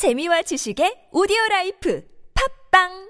재미와 지식의 오디오 라이프. 팝빵